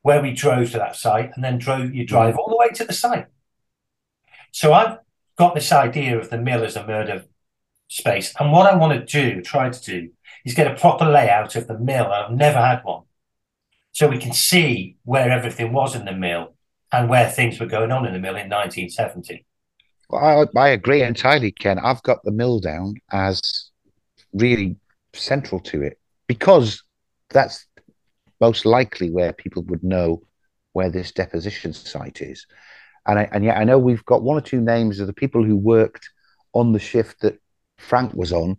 where we drove to that site and then drove you drive mm. all the way to the site. So I've got this idea of the mill as a murder space. And what I want to do, try to do, is get a proper layout of the mill. I've never had one. So we can see where everything was in the mill and where things were going on in the mill in 1970. Well, I, I agree entirely, Ken. I've got the mill down as really central to it because that's most likely where people would know where this deposition site is. And, I, and yet I know we've got one or two names of the people who worked on the shift that Frank was on,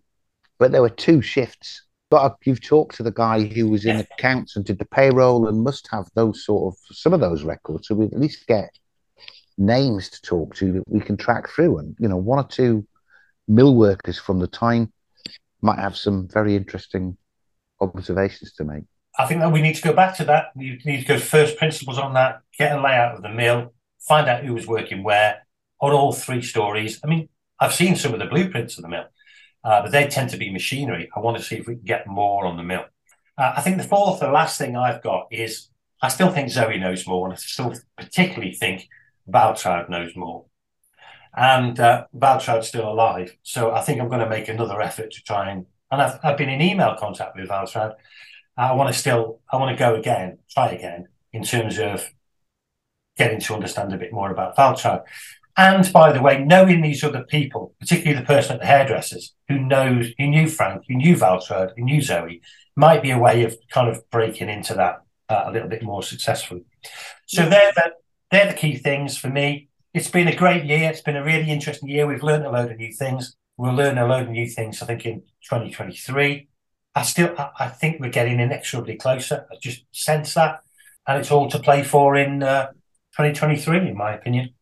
but there were two shifts. But you've talked to the guy who was in accounts and did the payroll and must have those sort of some of those records. So we at least get names to talk to that we can track through. And you know, one or two mill workers from the time might have some very interesting observations to make. I think that we need to go back to that. We need to go first principles on that, get a layout of the mill, find out who was working where on all three stories. I mean, I've seen some of the blueprints of the mill, uh, but they tend to be machinery. I want to see if we can get more on the mill. Uh, I think the fourth, the last thing I've got is I still think Zoe knows more, and I still particularly think Waltraud knows more. And uh, Waltraud's still alive. So I think I'm going to make another effort to try and, and I've, I've been in email contact with Waltraud I want to still, I want to go again, try again in terms of getting to understand a bit more about Waltraud. And by the way, knowing these other people, particularly the person at the hairdressers who knows, who knew Frank, who knew Waltraud, who knew Zoe, might be a way of kind of breaking into that uh, a little bit more successfully. So they're the, they're the key things for me. It's been a great year. It's been a really interesting year. We've learned a load of new things. We'll learn a load of new things, I think, in 2023. I still, I think we're getting inexorably closer. I just sense that, and it's all to play for in uh, 2023, in my opinion.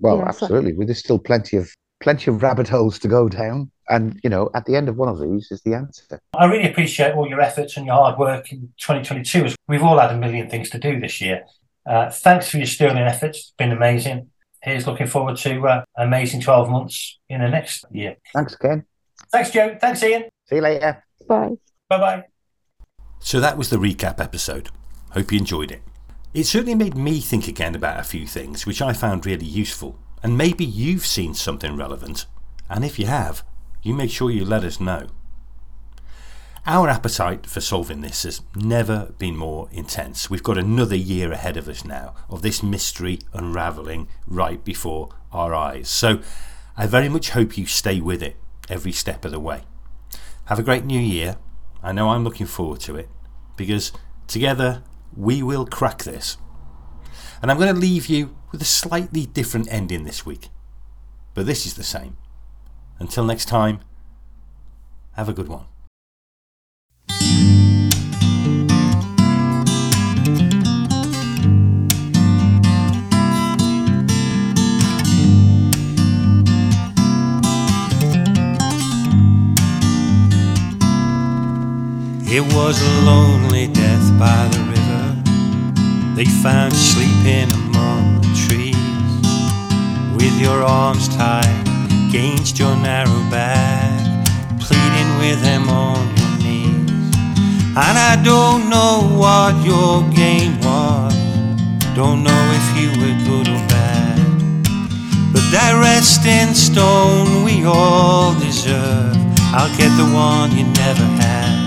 Well, Yeah, absolutely. Well, there's still plenty of plenty of rabbit holes to go down, and you know, at the end of one of these is the answer. I really appreciate all your efforts and your hard work in 2022. as We've all had a million things to do this year. Uh, thanks for your sterling efforts. It's been amazing. Here's looking forward to uh, amazing 12 months in the next year. Thanks, Ken. Thanks, Joe. Thanks, Ian. See you later. Bye. Bye bye. So that was the recap episode. Hope you enjoyed it. It certainly made me think again about a few things which I found really useful, and maybe you've seen something relevant. And if you have, you make sure you let us know. Our appetite for solving this has never been more intense. We've got another year ahead of us now of this mystery unravelling right before our eyes. So I very much hope you stay with it every step of the way. Have a great new year. I know I'm looking forward to it because together we will crack this. And I'm going to leave you with a slightly different ending this week. But this is the same. Until next time, have a good one. It was a lonely death by the river. They found you sleeping among the trees, with your arms tied against your narrow back, pleading with them on your knees. And I don't know what your game was, don't know if you were good or bad, but that resting stone we all deserve. I'll get the one you never had.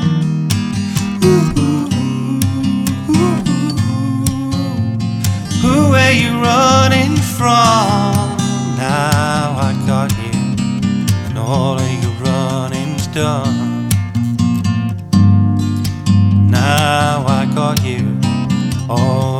Who are you running from? Now I got you, and all of your running's done. Now I got you, all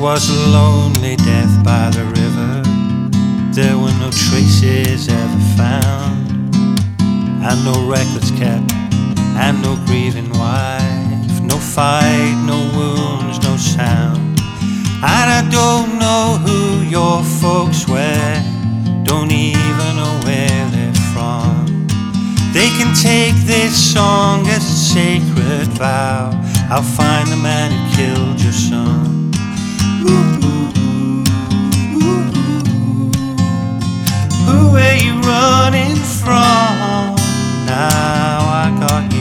was a lonely death by the river. There were no traces ever found, and no records kept, and no grieving wife. No fight, no wounds, no sound. And I don't know who your folks were, don't even know where they're from. They can take this song as a sacred vow. I'll find the man who killed your son. Who are you running from? Now I got you,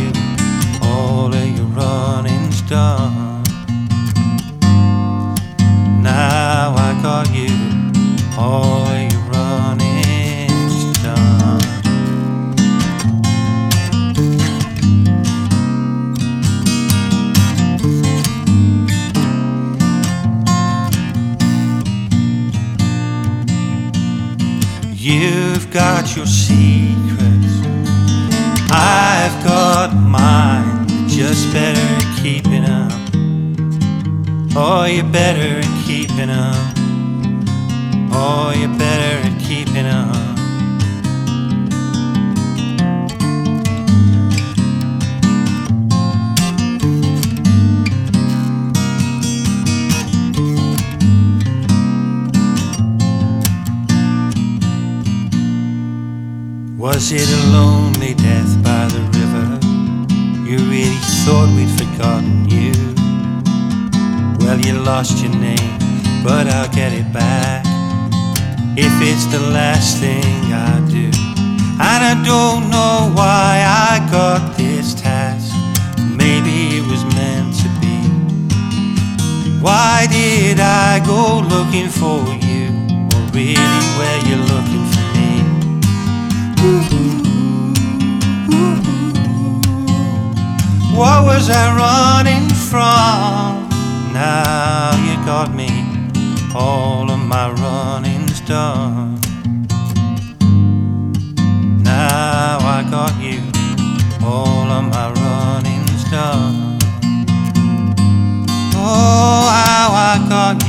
You've got your secrets, I've got mine. Just better at keeping up. Oh, you're better at keeping up. Oh, you're better at keeping up. Was it a lonely death by the river? You really thought we'd forgotten you. Well, you lost your name, but I'll get it back if it's the last thing I do. And I don't know why I got this task. Maybe it was meant to be. Why did I go looking for you? Or really where you're looking? What was I running from? Now you got me, all of my running's done. Now I got you, all of my running's done. Oh, how I got.